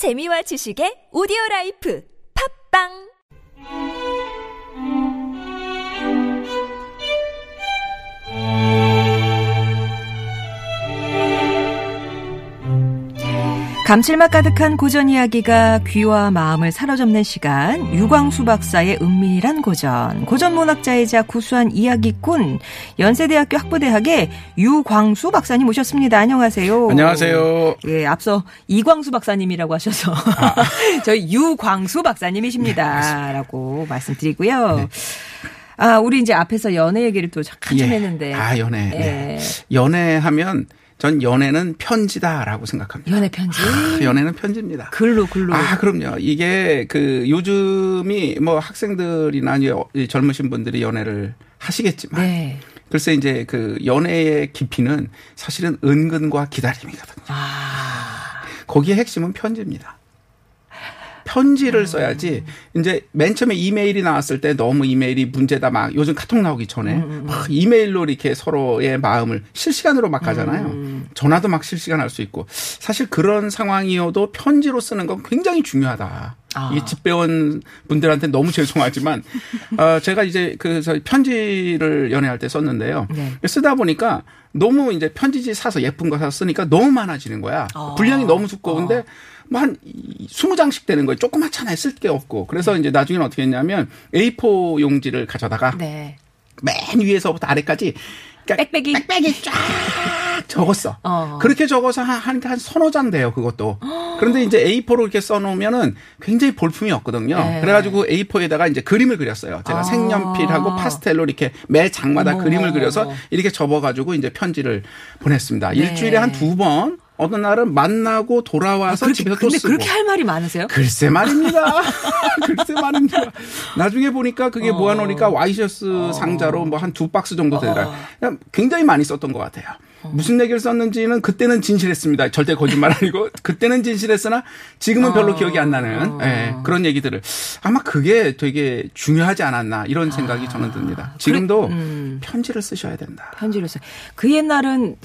재미와 지식의 오디오 라이프. 팝빵 감칠맛 가득한 고전 이야기가 귀와 마음을 사로잡는 시간 유광수 박사의 은밀한 고전 고전 문학자이자 구수한 이야기꾼 연세대학교 학부대학의 유광수 박사님 모셨습니다. 안녕하세요. 안녕하세요. 예, 앞서 이광수 박사님이라고 하셔서 아. 저희 유광수 박사님이십니다라고 말씀드리고요. 아, 우리 이제 앞에서 연애 얘기를 또 잠깐 좀 예. 했는데 아, 연애. 예. 네. 연애하면 전 연애는 편지다라고 생각합니다. 연애 편지 아, 연애는 편지입니다. 글로 글로 아, 그럼요. 이게 그 요즘이 뭐 학생들이나 이 젊으신 분들이 연애를 하시겠지만 네. 글쎄 이제 그 연애의 깊이는 사실은 은근과 기다림이거든요. 아. 거기에 핵심은 편지입니다. 편지를 써야지 이제 맨 처음에 이메일이 나왔을 때 너무 이메일이 문제다 막 요즘 카톡 나오기 전에 막 이메일로 이렇게 서로의 마음을 실시간으로 막 가잖아요. 전화도 막 실시간 할 수 있고 사실 그런 상황이어도 편지로 쓰는 건 굉장히 중요하다. 아. 이게 집 배운 분들한테 너무 죄송하지만 어, 제가 이제 그 저희 편지를 연애할 때 썼는데요. 네. 쓰다 보니까 너무 이제 편지지 사서 예쁜 거 사서 쓰니까 너무 많아지는 거야. 어. 분량이 너무 두꺼운데 뭐 한 20장씩 되는 거예요. 조그맣잖아요. 쓸 게 없고. 그래서 이제 나중에는 어떻게 했냐면 A4 용지를 가져다가 네. 맨 위에서부터 아래까지 그러니까 빽빽이. 빽빽이 쫙 적었어. 어. 그렇게 적어서 한, 한, 한 서너 장 돼요, 그것도. 그런데 이제 A4로 이렇게 써놓으면은 굉장히 볼품이 없거든요. 네. 그래가지고 A4에다가 이제 그림을 그렸어요. 제가 아. 색연필하고 파스텔로 이렇게 매 장마다 그림을 그려서. 이렇게 접어가지고 이제 편지를 보냈습니다. 네. 일주일에 한 두 번, 어느 날은 만나고 돌아와서 아, 그렇게, 집에서 또 근데 쓰고. 그렇게 할 말이 많으세요? 글쎄 말입니다. 글쎄 말입니다. 나중에 보니까 그게 어. 모아놓으니까 와이셔츠 상자로 뭐 한 두 박스 정도 되더라. 그냥 굉장히 많이 썼던 것 같아요. 어. 무슨 얘기를 썼는지는 그때는 진실했습니다. 절대 거짓말 아니고 그때는 진실했으나 지금은 별로 어. 기억이 안 나는 예, 그런 얘기들을 아마 그게 되게 중요하지 않았나 이런 생각이 저는 듭니다. 지금도 아. 음. 편지를 쓰셔야 된다. 편지를 써. 그 옛날은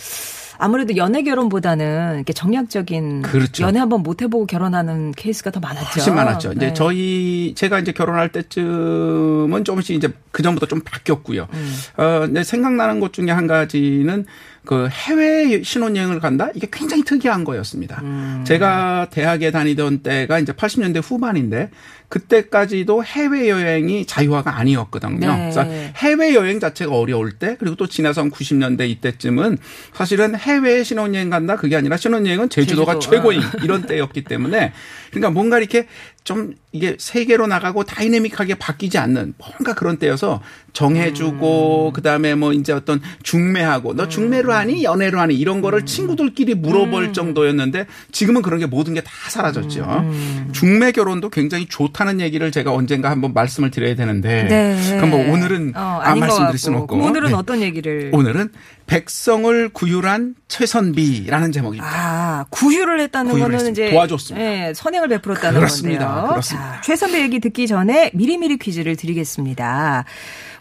아무래도 연애 결혼보다는 이렇게 정략적인 그렇죠. 연애 한번 못 해보고 결혼하는 케이스가 더 많았죠. 훨씬 많았죠. 이제 네. 저희 제가 이제 결혼할 때쯤은 조금씩 이제 그 전부터 좀 바뀌었고요. 음. 어, 생각나는 것 중에 한 가지는 그 해외 신혼여행을 간다? 이게 굉장히 특이한 거였습니다. 음. 제가 대학에 다니던 때가 이제 80년대 후반인데 그때까지도 해외여행이 자유화가 아니었거든요. 네. 그래서 해외여행 자체가 어려울 때 그리고 또 지나서 한 90년대 이때쯤은 사실은 해외 신혼여행 간다 그게 아니라 신혼여행은 제주도가 제주도. 최고인 이런 때였기 때문에 그러니까 뭔가 이렇게 좀 이게 세계로 나가고 다이내믹하게 바뀌지 않는 뭔가 그런 때여서 정해주고 그다음에 뭐 이제 어떤 중매하고 너 중매로 하니 연애로 하니 이런 거를 친구들끼리 물어볼 정도였는데 지금은 그런 게 모든 게 다 사라졌죠. 중매 결혼도 굉장히 좋다는 얘기를 제가 언젠가 한번 말씀을 드려야 되는데 네. 그럼 뭐 오늘은 어, 안 말씀드릴. 수는 없고 오늘은 네. 어떤 얘기를? 오늘은 백성을 구휼한 최선비라는 제목입니다. 아, 구휼을 했다는 구휼을 거는 했습니다. 이제 도와줬습니다. 예, 선행을 베풀었다는 그렇습니다. 건데요. 그렇습니다. 자, 최선배 얘기 듣기 전에 미리미리 퀴즈를 드리겠습니다.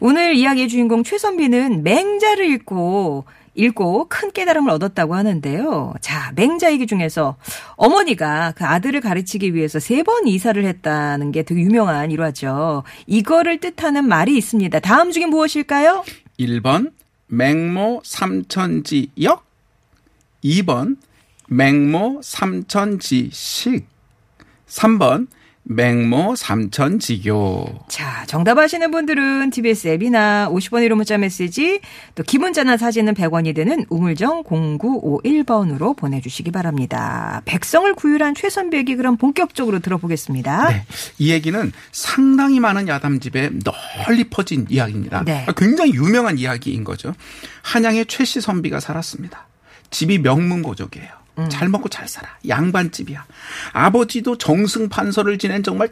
오늘 이야기의 주인공 최선비는 맹자를 읽고 읽고 큰 깨달음을 얻었다고 하는데요. 자, 맹자 얘기 중에서 어머니가 그 아들을 가르치기 위해서 세 번 이사를 했다는 게 되게 유명한 일화죠. 이거를 뜻하는 말이 있습니다. 다음 중에 무엇일까요? 1번 맹모 삼천지역 2번 맹모 삼천지식 3번 맹모 삼천지교 자, 정답 아시는 분들은 TBS 앱이나 50원 1호 문자 메시지 또 기본자나 사진은 100원이 되는 우물정 0951번으로 보내주시기 바랍니다. 백성을 구휼한 최선비 얘기 그럼 본격적으로 들어보겠습니다. 네. 이 얘기는 상당히 많은 야담집에 널리 퍼진 이야기입니다. 네. 굉장히 유명한 이야기인 거죠. 한양에 최씨 선비가 살았습니다. 집이 명문고족이에요. 음. 잘 먹고 잘 살아. 양반집이야. 아버지도 정승 판서를 지낸 정말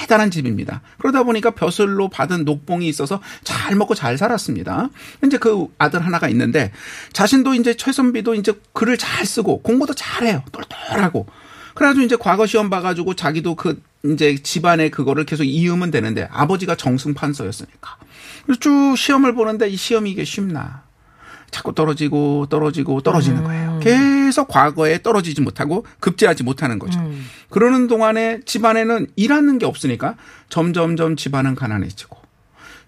대단한 집입니다. 그러다 보니까 벼슬로 받은 녹봉이 있어서 잘 먹고 잘 살았습니다. 이제 그 아들 하나가 있는데 자신도 이제 최선비도 이제 글을 잘 쓰고 공부도 잘해요. 똘똘하고. 그래가지고 이제 과거 시험 봐가지고 자기도 그 이제 집안에 그거를 계속 이으면 되는데 아버지가 정승 판서였으니까. 그래서 쭉 시험을 보는데 이 시험이 이게 쉽나. 자꾸 떨어지고 떨어지고 떨어지는 거예요. 계속 과거에 떨어지지 못하고 급제하지 못하는 거죠. 그러는 동안에 집안에는 일하는 게 없으니까 점점점 집안은 가난해지고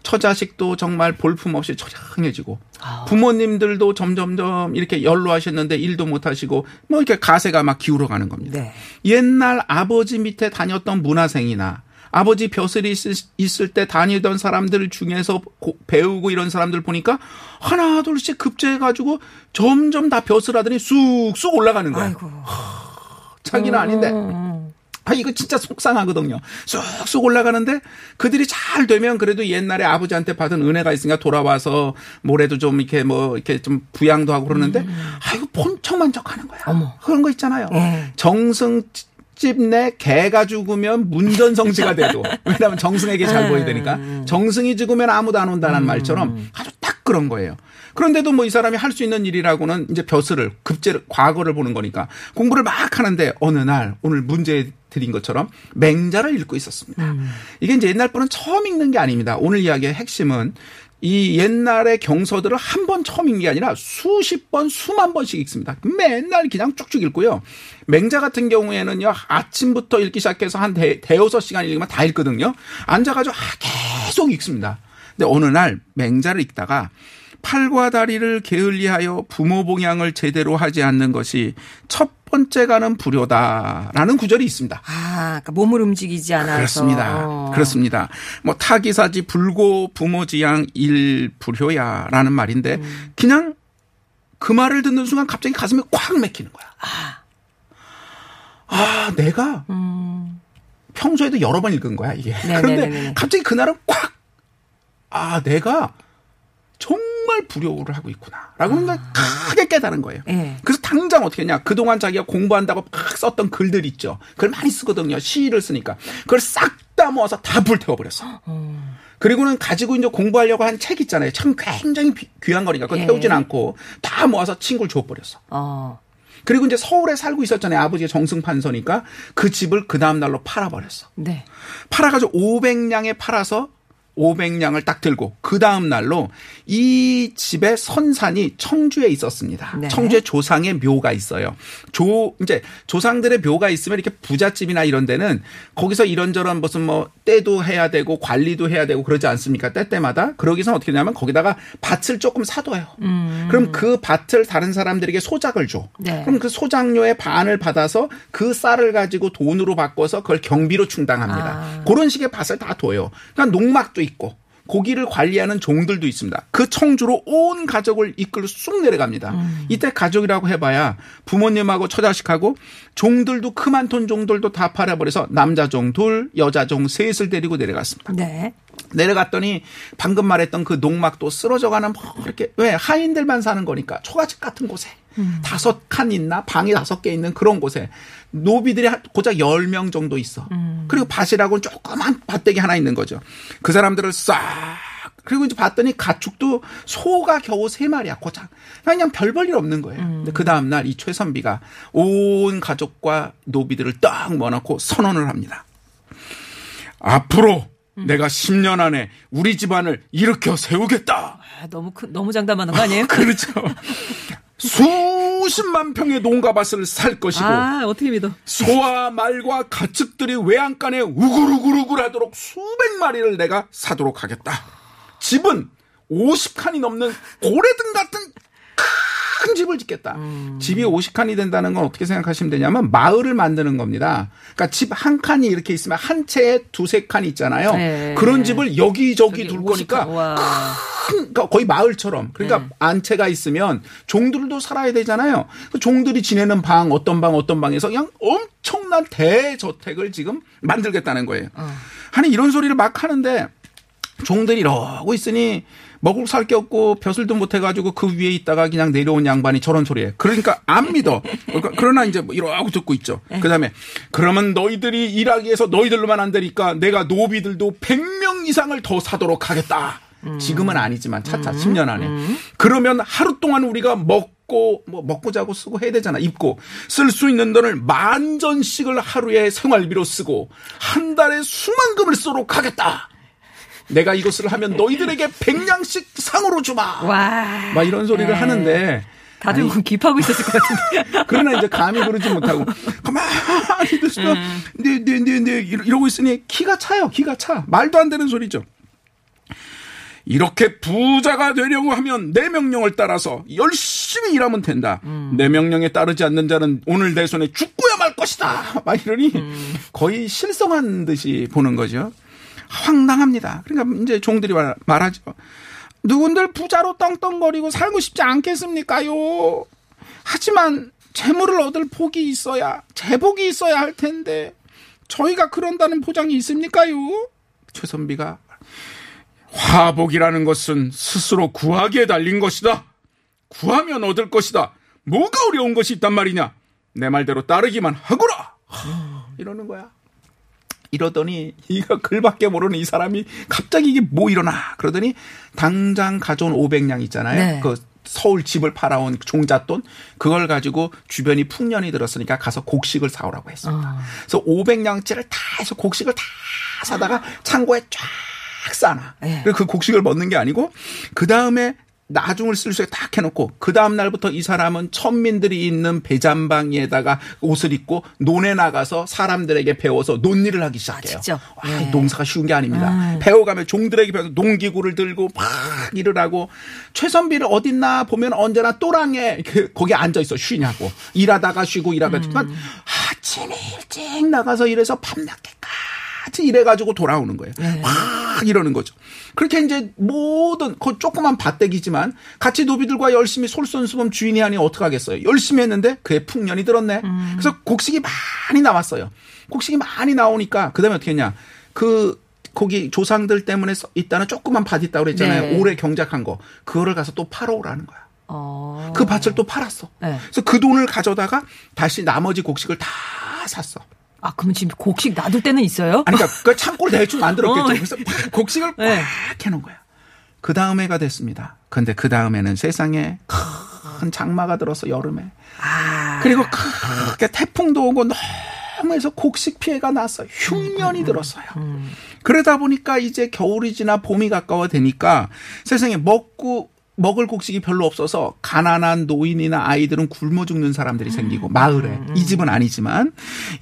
처자식도 정말 볼품없이 초량해지고 부모님들도 점점점 이렇게 연로하셨는데 일도 못 하시고 뭐 이렇게 가세가 막 기울어 가는 겁니다. 네. 옛날 아버지 밑에 다녔던 문화생이나 아버지 벼슬이 있을, 있을 때 다니던 사람들 중에서 고- 배우고 이런 사람들 보니까 하나 둘씩 급제해가지고 점점 다 벼슬 하더니 쑥쑥 올라가는 거예요. 아이고. 자기는 아닌데 음. 아, 이거 진짜 속상하거든요. 쑥쑥 올라가는데 그들이 잘 되면 그래도 옛날에 아버지한테 받은 은혜가 있으니까 돌아와서 뭐래도 좀 이렇게 뭐 이렇게 좀 부양도 하고 그러는데 아, 이거 본척만척 하는 거야. 어머. 그런 거 있잖아요. 예. 정 승집내 개가 죽으면 문전성시가 돼도 왜냐하면 정승에게 잘 보여야 되니까 정승이 죽으면 아무도 안 온다는 말처럼 아주 딱 그런 거예요. 그런데도 뭐 이 사람이 할 수 있는 일이라고는 이제 벼슬을 급제를 과거를 보는 거니까 공부를 막 하는데 어느 날 오늘 문제 드린 것처럼 맹자를 읽고 있었습니다. 이게 이제 옛날 분은 처음 읽는 게 아닙니다. 오늘 이야기의 핵심은 이 옛날의 경서들을 한 번 처음 읽는 게 아니라 수십 번, 수만 번씩 읽습니다. 맨날 그냥 쭉쭉 읽고요. 맹자 같은 경우에는요, 아침부터 읽기 시작해서 한 대, 대여섯 시간 읽으면 다 읽거든요. 앉아가지고 아, 계속 읽습니다. 근데 어느 날 맹자를 읽다가 팔과 다리를 게을리하여 부모 봉양을 제대로 하지 않는 것이 첫 번째 가는 불효다라는 구절이 있습니다. 아, 그러니까 몸을 움직이지 않아서. 그렇습니다. 어. 그렇습니다. 뭐 타기사지 불고 부모지양 일불효야라는 말인데 음. 그냥 그 말을 듣는 순간 갑자기 가슴이 꽉 맥히는 거야. 아, 내가 평소에도 여러 번 읽은 거야 이게. 음. 네네네네. 그런데 갑자기 그날은 꽉 아, 내가 정말 불효를 하고 있구나라고 는 크게 깨달은 거예요. 아. 예. 그래서 당장 어떻게 했냐. 그동안 자기가 공부한다고 막 썼던 글들 있죠. 글 많이 쓰거든요. 시를 쓰니까. 그걸 싹 다 모아서 다 불태워 버렸어. 그리고는 가지고 이제 공부하려고 한 책 있잖아요. 참 굉장히 비- 귀한 거니까. 그거 예. 태우진 않고 다 모아서 친구를 줘버렸어. 어. 그리고 이제 서울에 살고 있었잖아요. 아버지가 정승판서니까 그 집을 그 다음날로 팔아버렸어. 네. 팔아가지고 500냥에 팔아서 500냥을 딱 들고 그 다음 날로 이 집의 선산이 청주에 있었습니다. 네. 청주에 조상의 묘가 있어요. 조 이제 조상들의 묘가 있으면 이렇게 부잣집이나 이런 데는 거기서 이런저런 무슨 뭐 때도 해야 되고 관리도 해야 되고 그러지 않습니까? 때 때마다 그러기선 어떻게 하냐면 거기다가 밭을 조금 사둬요. 그럼 그 밭을 다른 사람들에게 소작을 줘. 네. 그럼 그 소작료의 반을 받아서 그 쌀을 가지고 돈으로 바꿔서 그걸 경비로 충당합니다. 아. 그런 식의 밭을 다 둬요. 그러니까 농막도 있고 고기를 관리하는 종들도 있습니다. 그 청주로 온 가족을 이끌고 쑥 내려갑니다. 이때 가족이라고 해봐야 부모님하고 처자식하고 종들도 크만톤 종들도 다 팔아버려서 남자 종 둘, 여자 종 셋을 데리고 내려갔습니다. 네. 내려갔더니 방금 말했던 그 농막도 쓰러져가는 뭐 이렇게 왜 하인들만 사는 거니까 초가집 같은 곳에 다섯 칸 있나 방이 다섯 개 있는 그런 곳에 노비들이 한- 고작 열명 정도 있어. 그리고 밭이라고는 조그만 밭대기 하나 있는 거죠. 그 사람들을 싹 그리고 이제 봤더니 가축도 소가 겨우 세 마리야 고작 그냥 별 볼 일 없는 거예요. 근데 그 다음 날 이 최선비가 온 가족과 노비들을 딱 모아놓고 선언을 합니다. 앞으로 내가 10년 안에 우리 집안을 일으켜 세우겠다. 아, 너무 큰, 너무 장담하는 거 아니에요? 그렇죠. 수십만 평의 농가밭을 살 것이고 아, 어떻게 믿어? 소와 말과 가축들이 외양간에 우글우글우글하도록 수백 마리를 내가 사도록 하겠다. 집은 50칸이 넘는 고래등 같은 큰 집을 짓겠다. 집이 50칸이 된다는 건 어떻게 생각하시면 되냐면 마을을 만드는 겁니다. 그러니까 집 한 칸이 이렇게 있으면 한 채에 두세 칸이 있잖아요. 네. 그런 집을 여기저기 저기 둘50 거니까 와. 큰, 그러니까 거의 마을처럼. 그러니까 안채가 있으면 종들도 살아야 되잖아요. 그 종들이 지내는 방, 어떤 방, 어떤 방에서 그냥 엄청난 대저택을 지금 만들겠다는 거예요. 아니, 이런 소리를 막 하는데 종들이 이러고 있으니 먹을 살 게 없고 벼슬도 못 해가지고 그 위에 있다가 그냥 내려온 양반이 저런 소리해. 그러니까 안 믿어. 그러니까 그러나 이제 뭐 이러고 듣고 있죠. 그 다음에 그러면 너희들이 일하기 위해서 너희들로만 안 되니까 내가 노비들도 100명 이상을 더 사도록 하겠다. 지금은 아니지만 차차 10년 안에. 그러면 하루 동안 우리가 먹고 뭐 먹고 자고 쓰고 해야 되잖아. 입고 쓸 수 있는 돈을 만 전씩을 하루에 생활비로 쓰고 한 달에 수만금을 쓰도록 하겠다. 내가 이것을 하면 너희들에게 백냥씩 상으로 주마. 와. 막 이런 소리를 네. 하는데 다들 아니, 기파고 있었을 것 같은데. 그러나 이제 감히 그러지 못하고 가만히 있어. 네, 네, 네, 네 이러고 있으니 키가 차요. 키가 차. 말도 안 되는 소리죠. 이렇게 부자가 되려고 하면 내 명령을 따라서 열심히 일하면 된다. 내 명령에 따르지 않는 자는 오늘 내 손에 죽고야 말 것이다. 막 이러니 거의 실성한 듯이 보는 거죠. 황당합니다. 그러니까 이제 종들이 말, 말하죠. 누군들 부자로 떵떵거리고 살고 싶지 않겠습니까요? 하지만 재물을 얻을 복이 있어야 재복이 있어야 할 텐데 저희가 그런다는 보장이 있습니까요? 최선비가 화복이라는 것은 스스로 구하기에 달린 것이다. 구하면 얻을 것이다. 뭐가 어려운 것이 있단 말이냐? 내 말대로 따르기만 하거라. 이러는 거야. 이러더니 이거 글밖에 모르는 이 사람이 갑자기 이게 뭐 일어나 그러더니 당장 가져온 500량 있잖아요. 네. 그 서울 집을 팔아온 종잣돈 그걸 가지고 주변이 풍년이 들었으니까 가서 곡식을 사오라고 했습니다. 어. 그래서 500량짜리를 다 해서 곡식을 다 사다가 창고에 쫙 싸놔. 네. 그리고 그 곡식을 먹는 게 아니고 그 다음에 나중을 쓸 수 있게 딱 해놓고 그 다음 날부터 이 사람은 천민들이 있는 배잔방에다가 옷을 입고 논에 나가서 사람들에게 배워서 논일을 하기 시작해요. 아, 직접? 와, 네. 농사가 쉬운 게 아닙니다. 음. 배워가면 종들에게 배워서 농기구를 들고 막 일을 하고 최선비를 어딨나 보면 언제나 또랑에 그 거기 앉아 있어 쉬냐고 일하다가 쉬고 일하다가 음. 아침에 일찍 나가서 일해서 밤늦게까지 일해가지고 돌아오는 거예요. 네. 막 이러는 거죠. 그렇게 이제 모든 그 조그만 밭대기지만 같이 노비들과 열심히 솔선수범 주인이 아니 어떡하겠어요. 열심히 했는데 그의 풍년이 들었네. 음. 그래서 곡식이 많이 나왔어요. 곡식이 많이 나오니까 그다음에 어떻게 했냐. 그 거기 조상들 때문에 써- 있다는 조그만 밭 있다고 그랬잖아요. 네. 오래 경작한 거. 그거를 가서 또 팔아오라는 거야. 어. 그 밭을 또 팔았어. 네. 그래서 그 돈을 가져다가 다시 나머지 곡식을 다 샀어. 아, 그럼 지금 곡식 놔둘 때는 있어요? 아니, 그러니까 그 창고를 대충 만들었겠죠. 어. 그래서 막 곡식을 꽉 네. 해놓은 거야. 그 다음 해가 됐습니다. 근데 그 다음에는 세상에 큰 장마가 들어서 여름에. 아. 그리고 크게 태풍도 오고 너무 해서 곡식 피해가 났어요. 흉년이 들었어요. 그러다 보니까 이제 겨울이 지나 봄이 가까워 되니까 세상에 먹고 먹을 곡식이 별로 없어서 가난한 노인이나 아이들은 굶어 죽는 사람들이 생기고 마을에 이 집은 아니지만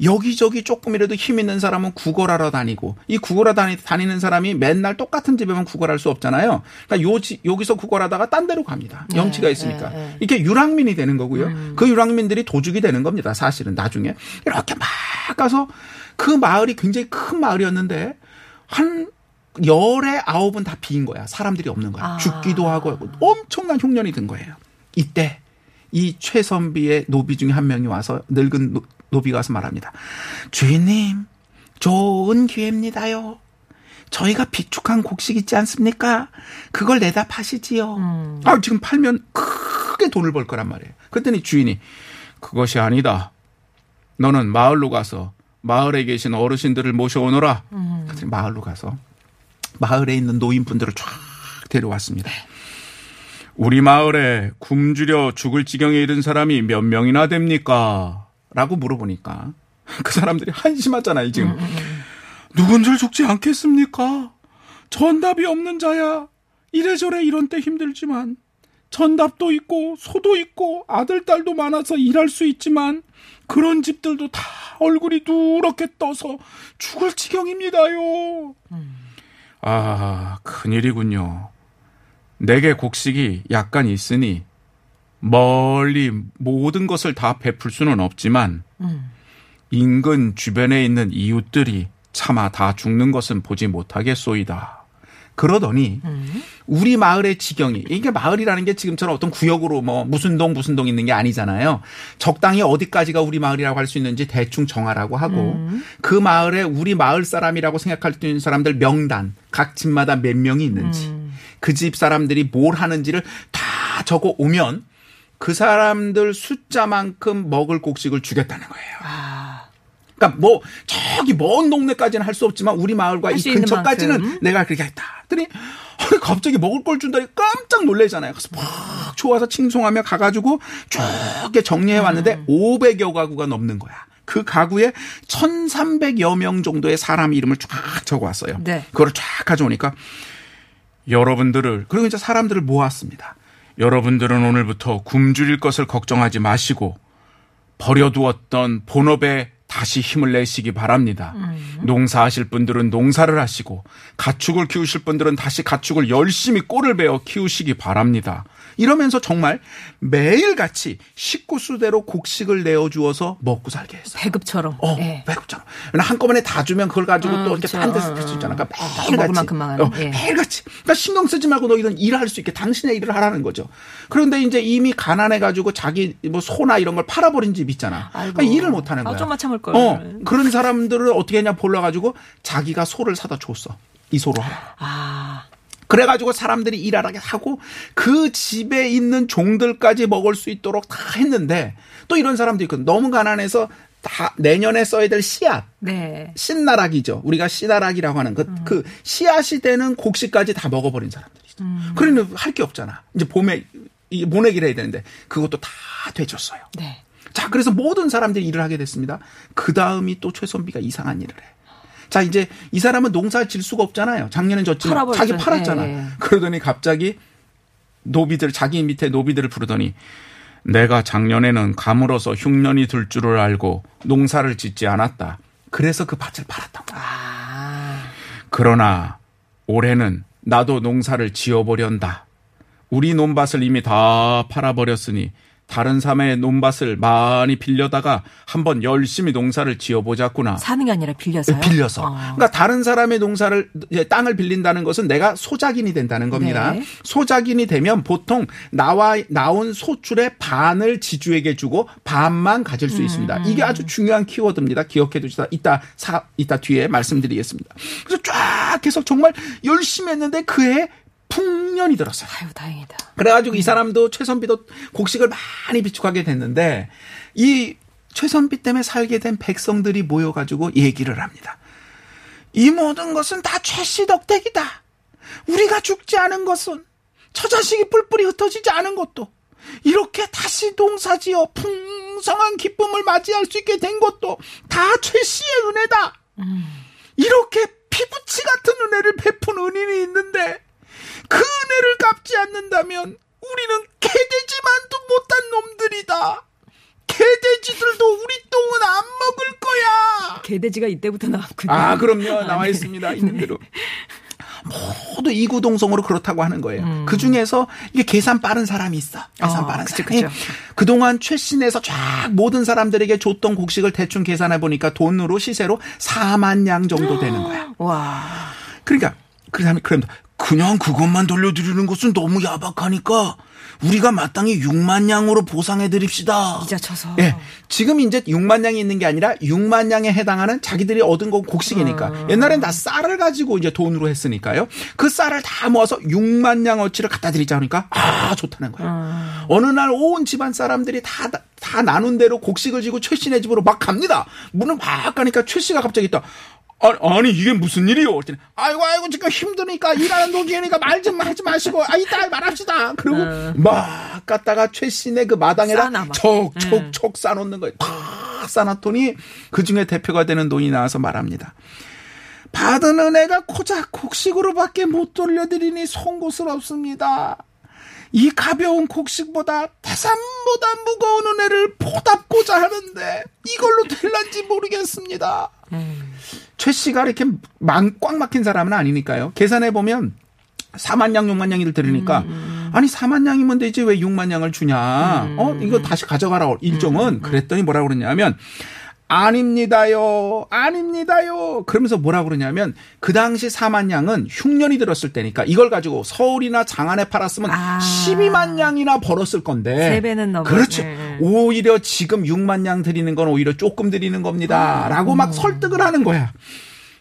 여기저기 조금이라도 힘 있는 사람은 구걸하러 다니고 이 구걸하러 다니, 다니는 사람이 맨날 똑같은 집에만 구걸할 수 없잖아요. 그러니까 요 지- 여기서 구걸하다가 딴 데로 갑니다. 염치가 있으니까. 네, 네. 이게 유랑민이 되는 거고요. 그 유랑민들이 도둑이 되는 겁니다. 사실은 나중에 이렇게 막 가서 그 마을이 굉장히 큰 마을이었는데 한 열에 아홉은 다 비인 거야. 사람들이 없는 거야. 아. 죽기도 하고 엄청난 흉년이 든 거예요. 이때 이 최선비의 노비 중에 한 명이 와서 늙은 노- 노비가 와서 말합니다. 주인님, 좋은 기회입니다요. 저희가 비축한 곡식 있지 않습니까? 그걸 내다 파시지요. 음. 아, 지금 팔면 크게 돈을 벌 거란 말이에요. 그랬더니 주인이 그것이 아니다. 너는 마을로 가서 마을에 계신 어르신들을 모셔오너라. 그랬더니 마을로 가서 마을에 있는 노인분들을 쫙 데려왔습니다. 우리 마을에 굶주려 죽을 지경에 이른 사람이 몇 명이나 됩니까? 라고 물어보니까 그 사람들이 한심하잖아요, 지금. 누군들 죽지 않겠습니까? 전답이 없는 자야. 이래저래 이런 때 힘들지만 전답도 있고 소도 있고 아들 딸도 많아서 일할 수 있지만 그런 집들도 다 얼굴이 누렇게 떠서 죽을 지경입니다요. 아, 큰일이군요. 내게 곡식이 약간 있으니 멀리 모든 것을 다 베풀 수는 없지만 인근 주변에 있는 이웃들이 차마 다 죽는 것은 보지 못하겠소이다. 그러더니 우리 마을의 지경이 이게 마을이라는 게 지금처럼 어떤 구역으로 뭐 무슨 동 무슨 동 있는 게 아니잖아요. 적당히 어디까지가 우리 마을이라고 할 수 있는지 대충 정하라고 하고 그 마을에 우리 마을 사람이라고 생각할 수 있는 사람들 명단 각 집마다 몇 명이 있는지 그집 사람들이 뭘 하는지를 다 적어 오면 그 사람들 숫자만큼 먹을 곡식을 주겠다는 거예요. 아. 그러니까 뭐 저기 먼 동네까지는 할 수 없지만 우리 마을과 할이 근처까지는 만큼. 내가 그렇게 했다. 아니, 갑자기 먹을 걸 준다니 깜짝 놀래잖아요. 그래서 막 좋아서 칭송하며 가가지고 쭉 정리해 왔는데 500여 가구가 넘는 거야. 그 가구에 1,300여 명 정도의 사람 이름을 쫙 적어왔어요. 네. 그거를 쫙 가져오니까 여러분들을 그리고 이제 사람들을 모았습니다. 여러분들은 오늘부터 굶주릴 것을 걱정하지 마시고 버려두었던 본업에 다시 힘을 내시기 바랍니다. 농사하실 분들은 농사를 하시고 가축을 키우실 분들은 다시 가축을 열심히 꼴을 베어 키우시기 바랍니다. 이러면서 정말 매일같이 식구수대로 곡식을 내어주어서 먹고 살게 했어요. 배급처럼. 어, 예. 배고프잖아. 한꺼번에 다 주면 그걸 가지고 음, 또 이렇게 그쵸. 딴 데서 음, 쓸수 있잖아. 그러니까 음. 먹을 매일같이. 어, 예. 매일같이. 그러니까 신경 쓰지 말고 너희는 일할 수 있게 당신의 일을 하라는 거죠. 그런데 이제 이미 가난해가지고 자기 뭐 소나 이런 걸 팔아버린 집 있잖아. 그러니까. 일을 못 하는 아, 거야. 좀만 참을 걸. 어, 그런 사람들을 어떻게 했냐 몰라가지고 자기가 소를 사다 줬어. 이 소로 하라. 아. 그래가지고 사람들이 일하게 하고 그 집에 있는 종들까지 먹을 수 있도록 다 했는데 또 이런 사람도 있거든. 너무 가난해서 다 내년에 써야 될 씨앗. 네. 씨나락이죠. 우리가 씨나락이라고 하는 그, 그 씨앗이 되는 곡식까지 다 먹어버린 사람들이 있어. 그러니 할게 없잖아. 이제 봄에 이 모내기를 해야 되는데 그것도 다 되줬어요. 네. 자, 그래서 모든 사람들이 일을 하게 됐습니다. 그 다음이 또 최선비가 이상한 일을 해. 자, 이제 이 사람은 농사를 질 수가 없잖아요. 작년엔 졌지만 팔아버렸죠. 자기 팔았잖아. 예, 예. 그러더니 갑자기 노비들, 자기 밑에 노비들을 부르더니 내가 작년에는 가물어서 흉년이 들 줄을 알고 농사를 짓지 않았다. 그래서 그 밭을 팔았다고. 아. 그러나 올해는 나도 농사를 지어보련다. 우리 논밭을 이미 다 팔아버렸으니 다른 사람의 논밭을 많이 빌려다가 한번 열심히 농사를 지어보자꾸나. 사는 게 아니라 빌려서요. 빌려서. 어. 그러니까 다른 사람의 농사를 땅을 빌린다는 것은 내가 소작인이 된다는 겁니다. 네. 소작인이 되면 보통 나와 나온 소출의 반을 지주에게 주고 반만 가질 수 있습니다. 이게 아주 중요한 키워드입니다. 기억해 두시다. 이따 사 이따 뒤에 말씀드리겠습니다. 그래서 쫙 해서 정말 열심히 했는데 그해 풍년이 들었어요. 아유, 다행이다. 그래가지고 이 사람도 최선비도 곡식을 많이 비축하게 됐는데 이 최선비 때문에 살게 된 백성들이 모여가지고 얘기를 합니다. 이 모든 것은 다 최씨 덕택이다. 우리가 죽지 않은 것은 처자식이 뿔뿔이 흩어지지 않은 것도 이렇게 다시 농사지어 풍성한 기쁨을 맞이할 수 있게 된 것도 다 최씨의 은혜다. 이렇게 피부치 같은 은혜를 베푼 은인이 있는데 그 은혜를 갚지 않는다면 우리는 개돼지만도 못한 놈들이다. 개돼지들도 우리 똥은 안 먹을 거야. 개돼지가 이때부터 나왔군요. 아, 그럼요. 나와 있습니다. 있는 대로. 모두 이구동성으로 그렇다고 하는 거예요. 그 중에서 이게 계산 빠른 사람이 있어. 계산 어, 빠른 그쵸, 사람이. 그쵸. 그동안 최신에서 쫙 모든 사람들에게 줬던 곡식을 대충 계산해 보니까 돈으로 시세로 4만 양 정도 되는 거야. 와. 그러니까 그 사람이 그럼 그냥 그것만 돌려드리는 것은 너무 야박하니까 우리가 마땅히 6만 양으로 보상해 드립시다. 이자 쳐서. 예. 지금 이제 6만 양이 있는 게 아니라 6만 양에 해당하는 자기들이 얻은 건 곡식이니까. 옛날엔 다 쌀을 가지고 이제 돈으로 했으니까요. 그 쌀을 다 모아서 6만 양 어치를 갖다 드리자 하니까 아, 좋다는 거예요. 어느 날 온 집안 사람들이 다, 다 나눈 대로 곡식을 지고 최 씨네 집으로 막 갑니다. 문을 막 가니까 최 씨가 갑자기 있다. 아니, 아니, 이게 무슨 일이요? 그랬더니, 아이고, 아이고, 지금 힘드니까, 일하는 도중이니까 말 좀 하지 마시고, 아, 이따 말합시다. 그리고 막 갔다가 최 씨네 그 마당에다. 척척척 싸놓는 거예요. 탁 싸놨더니 그 중에 대표가 되는 돈이 나와서 말합니다. 받은 은혜가 고작 곡식으로밖에 못 돌려드리니 송구스럽습니다. 이 가벼운 곡식보다 태산보다 무거운 은혜를 보답고자 하는데 이걸로 될란지 모르겠습니다. 최 씨가 이렇게 망, 꽉 막힌 사람은 아니니까요. 계산해 보면 4만 양, 6만 양이를 들으니까 아니 4만 양이면 되지 왜 6만 양을 주냐? 어 이거 다시 가져가라 일종은 그랬더니 뭐라 그러냐면 아닙니다요, 아닙니다요. 그러면서 뭐라 그러냐면 그 당시 4만 양은 흉년이 들었을 때니까 이걸 가지고 서울이나 장안에 팔았으면 아. 12만 양이나 벌었을 건데. 세 배는 넘어. 그렇죠. 네. 오히려 지금 6만 양 드리는 건 오히려 조금 드리는 겁니다. 라고 막 설득을 하는 거야.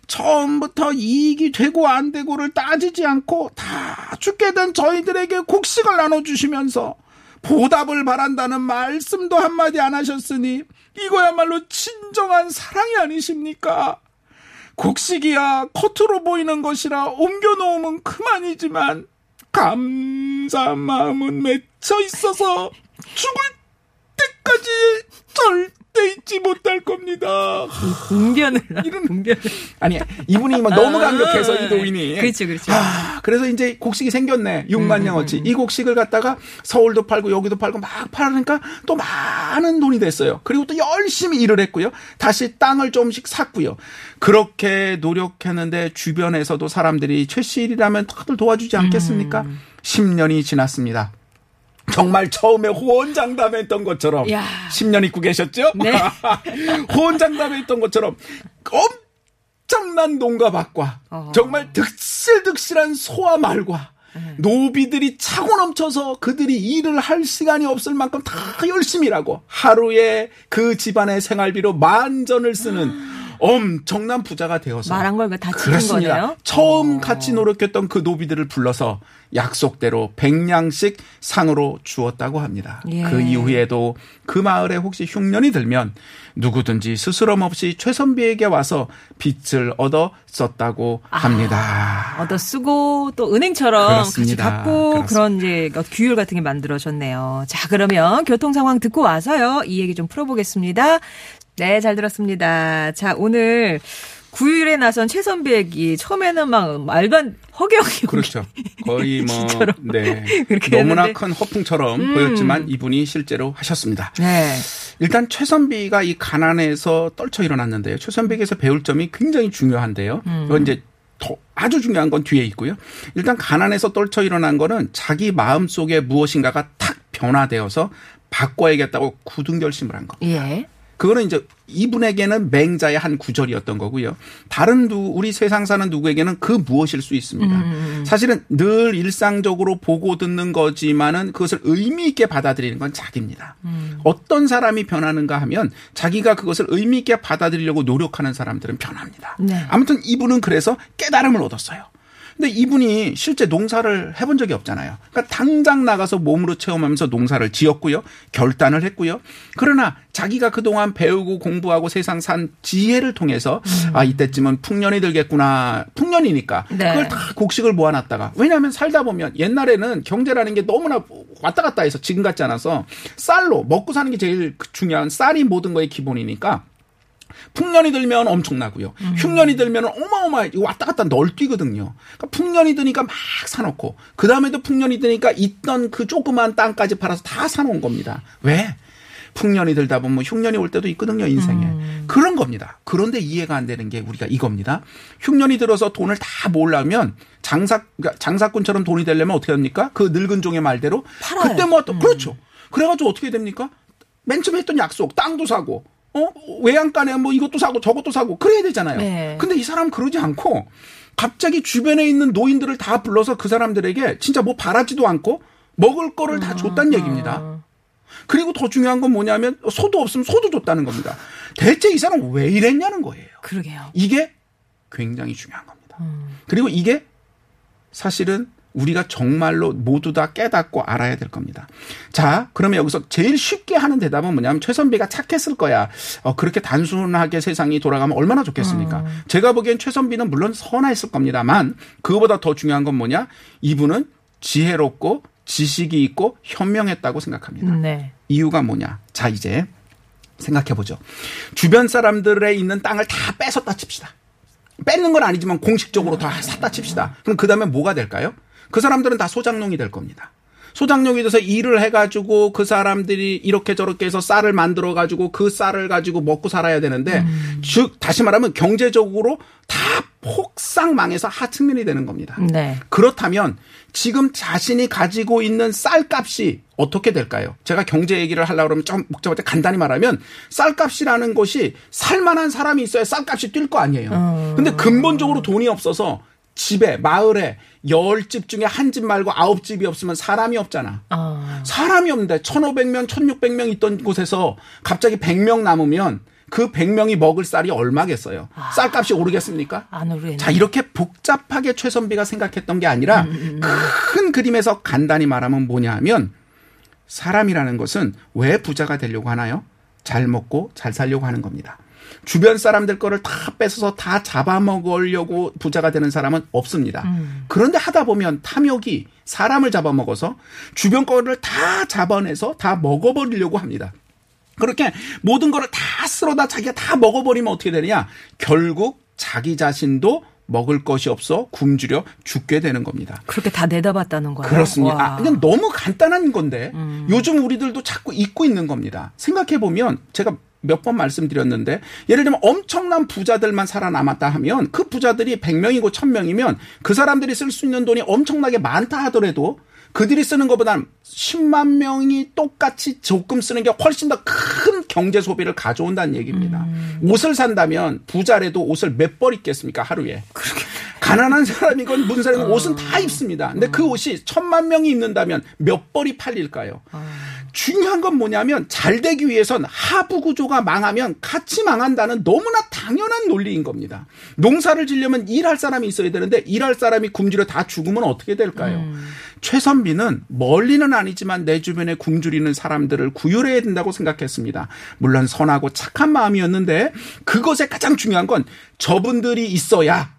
처음부터 이익이 되고 안 되고를 따지지 않고 다 죽게 된 저희들에게 곡식을 나눠주시면서 보답을 바란다는 말씀도 한마디 안 하셨으니 이거야말로 진정한 사랑이 아니십니까? 곡식이야 겉으로 보이는 것이라 옮겨놓으면 그만이지만 감사한 마음은 맺혀 있어서 죽을 때까지 절대 잊지 못할 겁니다. 웅변을 이런 웅변을. 아니 이분이 막 너무 감격해서 이 노인이 그렇죠, 그렇죠. 아, 그래서 이제 곡식이 생겼네. 음, 6만 양어치. 이 곡식을 갖다가 서울도 팔고 여기도 팔고 막 팔으니까 또 많은 돈이 됐어요. 그리고 또 열심히 일을 했고요. 다시 땅을 조금씩 샀고요. 그렇게 노력했는데 주변에서도 사람들이 최씨일이라면 다들 도와주지 않겠습니까? 음. 10년이 지났습니다. 정말 처음에 호언장담했던 것처럼 야. 10년 있고 계셨죠? 네. 호언장담했던 것처럼 엄청난 농가 밭과 어. 정말 득실득실한 소와 말과 노비들이 차고 넘쳐서 그들이 일을 할 시간이 없을 만큼 다 열심히 일하고 하루에 그 집안의 생활비로 만전을 쓰는 엄청난 부자가 되어서 말한 걸다 지킨 그렇습니다. 거네요. 처음 어. 같이 노력했던 그 노비들을 불러서 약속대로 100냥씩 상으로 주었다고 합니다. 예. 그 이후에도 그 마을에 혹시 흉년이 들면 누구든지 스스럼 없이 최선비에게 와서 빚을 얻어 썼다고 합니다. 얻어 쓰고 또 은행처럼 그렇습니다. 같이 갚고 그렇습니다. 그런 이제 규율 같은 게 만들어졌네요. 자, 그러면 교통 상황 듣고 와서요. 이 얘기 좀 풀어보겠습니다. 네, 잘 들었습니다. 자, 오늘 9일에 나선 최선비 얘기 처음에는 막 말도 안 허경이 그렇죠. 거의 뭐. 네. 그렇게 너무나 했는데. 큰 허풍처럼 보였지만 이분이 실제로 하셨습니다. 네. 일단 최선비가 이 가난에서 떨쳐 일어났는데요. 최선비에게서 배울 점이 굉장히 중요한데요. 이건 이제 더 아주 중요한 건 뒤에 있고요. 일단 가난에서 떨쳐 일어난 거는 자기 마음 속에 무엇인가가 탁 변화되어서 바꿔야겠다고 굳은 결심을 한 겁니다. 예. 그거는 이제 이분에게는 맹자의 한 구절이었던 거고요. 다른 누 우리 세상 사는 누구에게는 그 무엇일 수 있습니다. 사실은 늘 일상적으로 보고 듣는 거지만은 그것을 의미 있게 받아들이는 건 자기입니다. 어떤 사람이 변하는가 하면 자기가 그것을 의미 있게 받아들이려고 노력하는 사람들은 변합니다. 네. 아무튼 이분은 그래서 깨달음을 얻었어요. 근데 이분이 실제 농사를 해본 적이 없잖아요. 그러니까 당장 나가서 몸으로 체험하면서 농사를 지었고요. 결단을 했고요. 그러나 자기가 그동안 배우고 공부하고 세상 산 지혜를 통해서 아, 이때쯤은 풍년이 들겠구나. 풍년이니까. 네. 그걸 다 곡식을 모아놨다가. 왜냐하면 살다 보면 옛날에는 경제라는 게 너무나 왔다 갔다 해서 지금 같지 않아서 쌀로 먹고 사는 게 제일 중요한 쌀이 모든 거의 기본이니까 풍년이 들면 엄청나고요. 흉년이 들면 어마어마 이거 왔다 갔다 널뛰거든요. 그러니까 풍년이 드니까 막 사놓고 그 다음에도 풍년이 드니까 있던 그 조그만 땅까지 팔아서 다 사놓은 겁니다. 왜? 풍년이 들다 보면 흉년이 올 때도 있거든요, 인생에. 그런 겁니다. 그런데 이해가 안 되는 게 우리가 이겁니다. 흉년이 들어서 돈을 다 모으려면 장사, 그러니까 장사꾼처럼 돈이 되려면 어떻게 합니까? 그 늙은 종의 말대로. 팔아요. 그때 뭐, 또 그렇죠. 그래가지고 어떻게 됩니까? 맨 처음에 했던 약속, 땅도 사고, 어? 외양간에 뭐 이것도 사고 저것도 사고, 그래야 되잖아요. 네. 근데 이 사람 그러지 않고, 갑자기 주변에 있는 노인들을 다 불러서 그 사람들에게 진짜 뭐 바라지도 않고, 먹을 거를 다 줬다는 얘기입니다. 그리고 더 중요한 건 뭐냐면 소도 없으면 소도 줬다는 겁니다. 대체 이 사람 왜 이랬냐는 거예요. 그러게요. 이게 굉장히 중요한 겁니다. 그리고 이게 사실은 우리가 정말로 모두 다 깨닫고 알아야 될 겁니다. 자, 그러면 여기서 제일 쉽게 하는 대답은 뭐냐면 최선비가 착했을 거야. 어, 그렇게 단순하게 세상이 돌아가면 얼마나 좋겠습니까? 제가 보기엔 최선비는 물론 선했을 겁니다만 그거보다 더 중요한 건 뭐냐? 이분은 지혜롭고 지식이 있고 현명했다고 생각합니다. 네. 이유가 뭐냐? 자, 이제 생각해 보죠. 주변 사람들의 있는 땅을 다 뺏었다 칩시다. 뺏는 건 아니지만 공식적으로 다 샀다 칩시다. 그럼 그 다음에 뭐가 될까요? 그 사람들은 다 소장농이 될 겁니다. 소장농이 돼서 일을 해가지고 그 사람들이 이렇게 저렇게 해서 쌀을 만들어가지고 그 쌀을 가지고 먹고 살아야 되는데, 즉, 다시 말하면 경제적으로 다 폭삭 망해서 하층민이 되는 겁니다. 네. 그렇다면 지금 자신이 가지고 있는 쌀값이 어떻게 될까요? 제가 경제 얘기를 하려고 그러면 좀 복잡할 때 간단히 말하면 쌀값이라는 것이 살만한 사람이 있어야 쌀값이 뛸 거 아니에요. 근데 근본적으로 돈이 없어서 집에 마을에 열 집 중에 한 집 말고 아홉 집이 없으면 사람이 없잖아. 아. 사람이 없는데 1,500명, 1,600명 있던 곳에서 갑자기 100명 남으면 그 100명이 먹을 쌀이 얼마겠어요? 쌀값이 오르겠습니까? 안 오르겠네. 자, 이렇게 복잡하게 최선비가 생각했던 게 아니라 큰 그림에서 간단히 말하면 뭐냐 하면 사람이라는 것은 왜 부자가 되려고 하나요? 잘 먹고 잘 살려고 하는 겁니다. 주변 사람들 거를 다 뺏어서 다 잡아먹으려고 부자가 되는 사람은 없습니다. 그런데 하다 보면 탐욕이 사람을 잡아먹어서 주변 거를 다 잡아내서 다 먹어버리려고 합니다. 그렇게 모든 거를 다 쓸어다 자기가 다 먹어버리면 어떻게 되느냐? 결국 자기 자신도 먹을 것이 없어 굶주려 죽게 되는 겁니다. 그렇게 다 내다봤다는 거예요. 그렇습니다. 와. 아, 그냥 너무 간단한 건데 요즘 우리들도 자꾸 잊고 있는 겁니다. 생각해 보면 제가 몇 번 말씀드렸는데 예를 들면 엄청난 부자들만 살아남았다 하면 그 부자들이 100명이고 1000명이면 그 사람들이 쓸 수 있는 돈이 엄청나게 많다 하더라도 그들이 쓰는 것보다 10만 명이 똑같이 조금 쓰는 게 훨씬 더 큰 경제 소비를 가져온다는 얘기입니다. 옷을 산다면 부자래도 옷을 몇 벌 입겠습니까 하루에? 가난한 사람이건 무슨 사람이건 옷은 다 입습니다. 근데 그 옷이 천만 명이 입는다면 몇 벌이 팔릴까요? 중요한 건 뭐냐면 잘 되기 위해선 하부 구조가 망하면 같이 망한다는 너무나 당연한 논리인 겁니다. 농사를 지려면 일할 사람이 있어야 되는데 일할 사람이 굶주려 다 죽으면 어떻게 될까요? 최선비는 멀리는 아니지만 내 주변에 굶주리는 사람들을 구휼해야 된다고 생각했습니다. 물론 선하고 착한 마음이었는데 그것에 가장 중요한 건 저분들이 있어야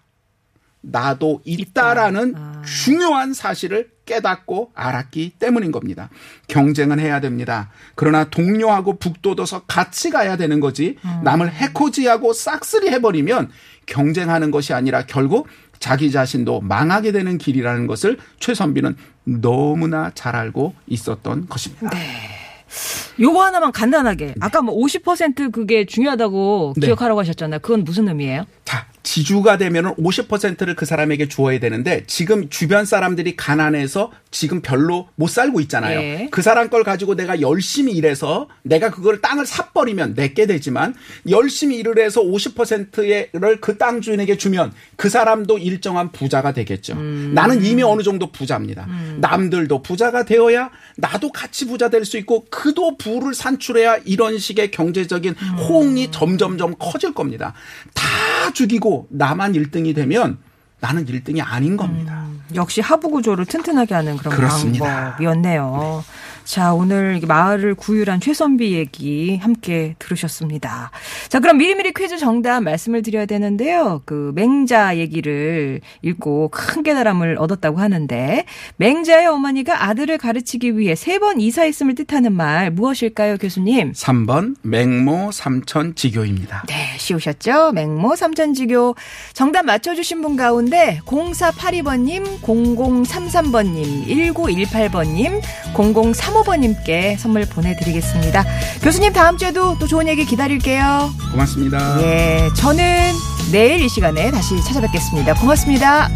나도 있다라는 중요한 사실을 깨닫고 알았기 때문인 겁니다. 경쟁은 해야 됩니다. 그러나 동료하고 북돋워서 같이 가야 되는 거지 남을 해코지하고 싹쓸이 해버리면 경쟁하는 것이 아니라 결국 자기 자신도 망하게 되는 길이라는 것을 최선비는 너무나 잘 알고 있었던 것입니다. 요거 하나만 간단하게. 아까 뭐 50% 그게 중요하다고 네. 기억하라고 하셨잖아요. 그건 무슨 의미예요? 자, 지주가 되면은 50%를 그 사람에게 주어야 되는데 지금 주변 사람들이 가난해서 지금 별로 못 살고 있잖아요. 예. 그 사람 걸 가지고 내가 열심히 일해서 내가 그걸 땅을 사버리면 내게 되지만 열심히 일을 해서 50%를 그 땅 주인에게 주면 그 사람도 일정한 부자가 되겠죠. 나는 이미 어느 정도 부자입니다. 남들도 부자가 되어야 나도 같이 부자 될 수 있고 그도 부를 산출해야 이런 식의 경제적인 호응이 점점점 커질 겁니다. 다 죽이고 나만 1등이 되면 나는 1등이 아닌 겁니다. 역시 하부 구조를 튼튼하게 하는 그런 그렇습니다. 방법이었네요. 자, 오늘 마을을 구휼한 최선비 얘기 함께 들으셨습니다. 자, 그럼 미리미리 퀴즈 정답 말씀을 드려야 되는데요. 그 맹자 얘기를 읽고 큰 깨달음을 얻었다고 하는데 맹자의 어머니가 아들을 가르치기 위해 세 번 이사했음을 뜻하는 말 무엇일까요, 교수님? 3번 맹모 삼천 지교입니다. 네, 쉬우셨죠? 맹모 삼천지교. 정답 맞춰 주신 분 가운데 0482번 님, 0033번 님, 1918번 님, 0035번님께 선물 보내드리겠습니다. 교수님 다음 주에도 또 좋은 얘기 기다릴게요. 고맙습니다. 예, 저는 내일 이 시간에 다시 찾아뵙겠습니다. 고맙습니다.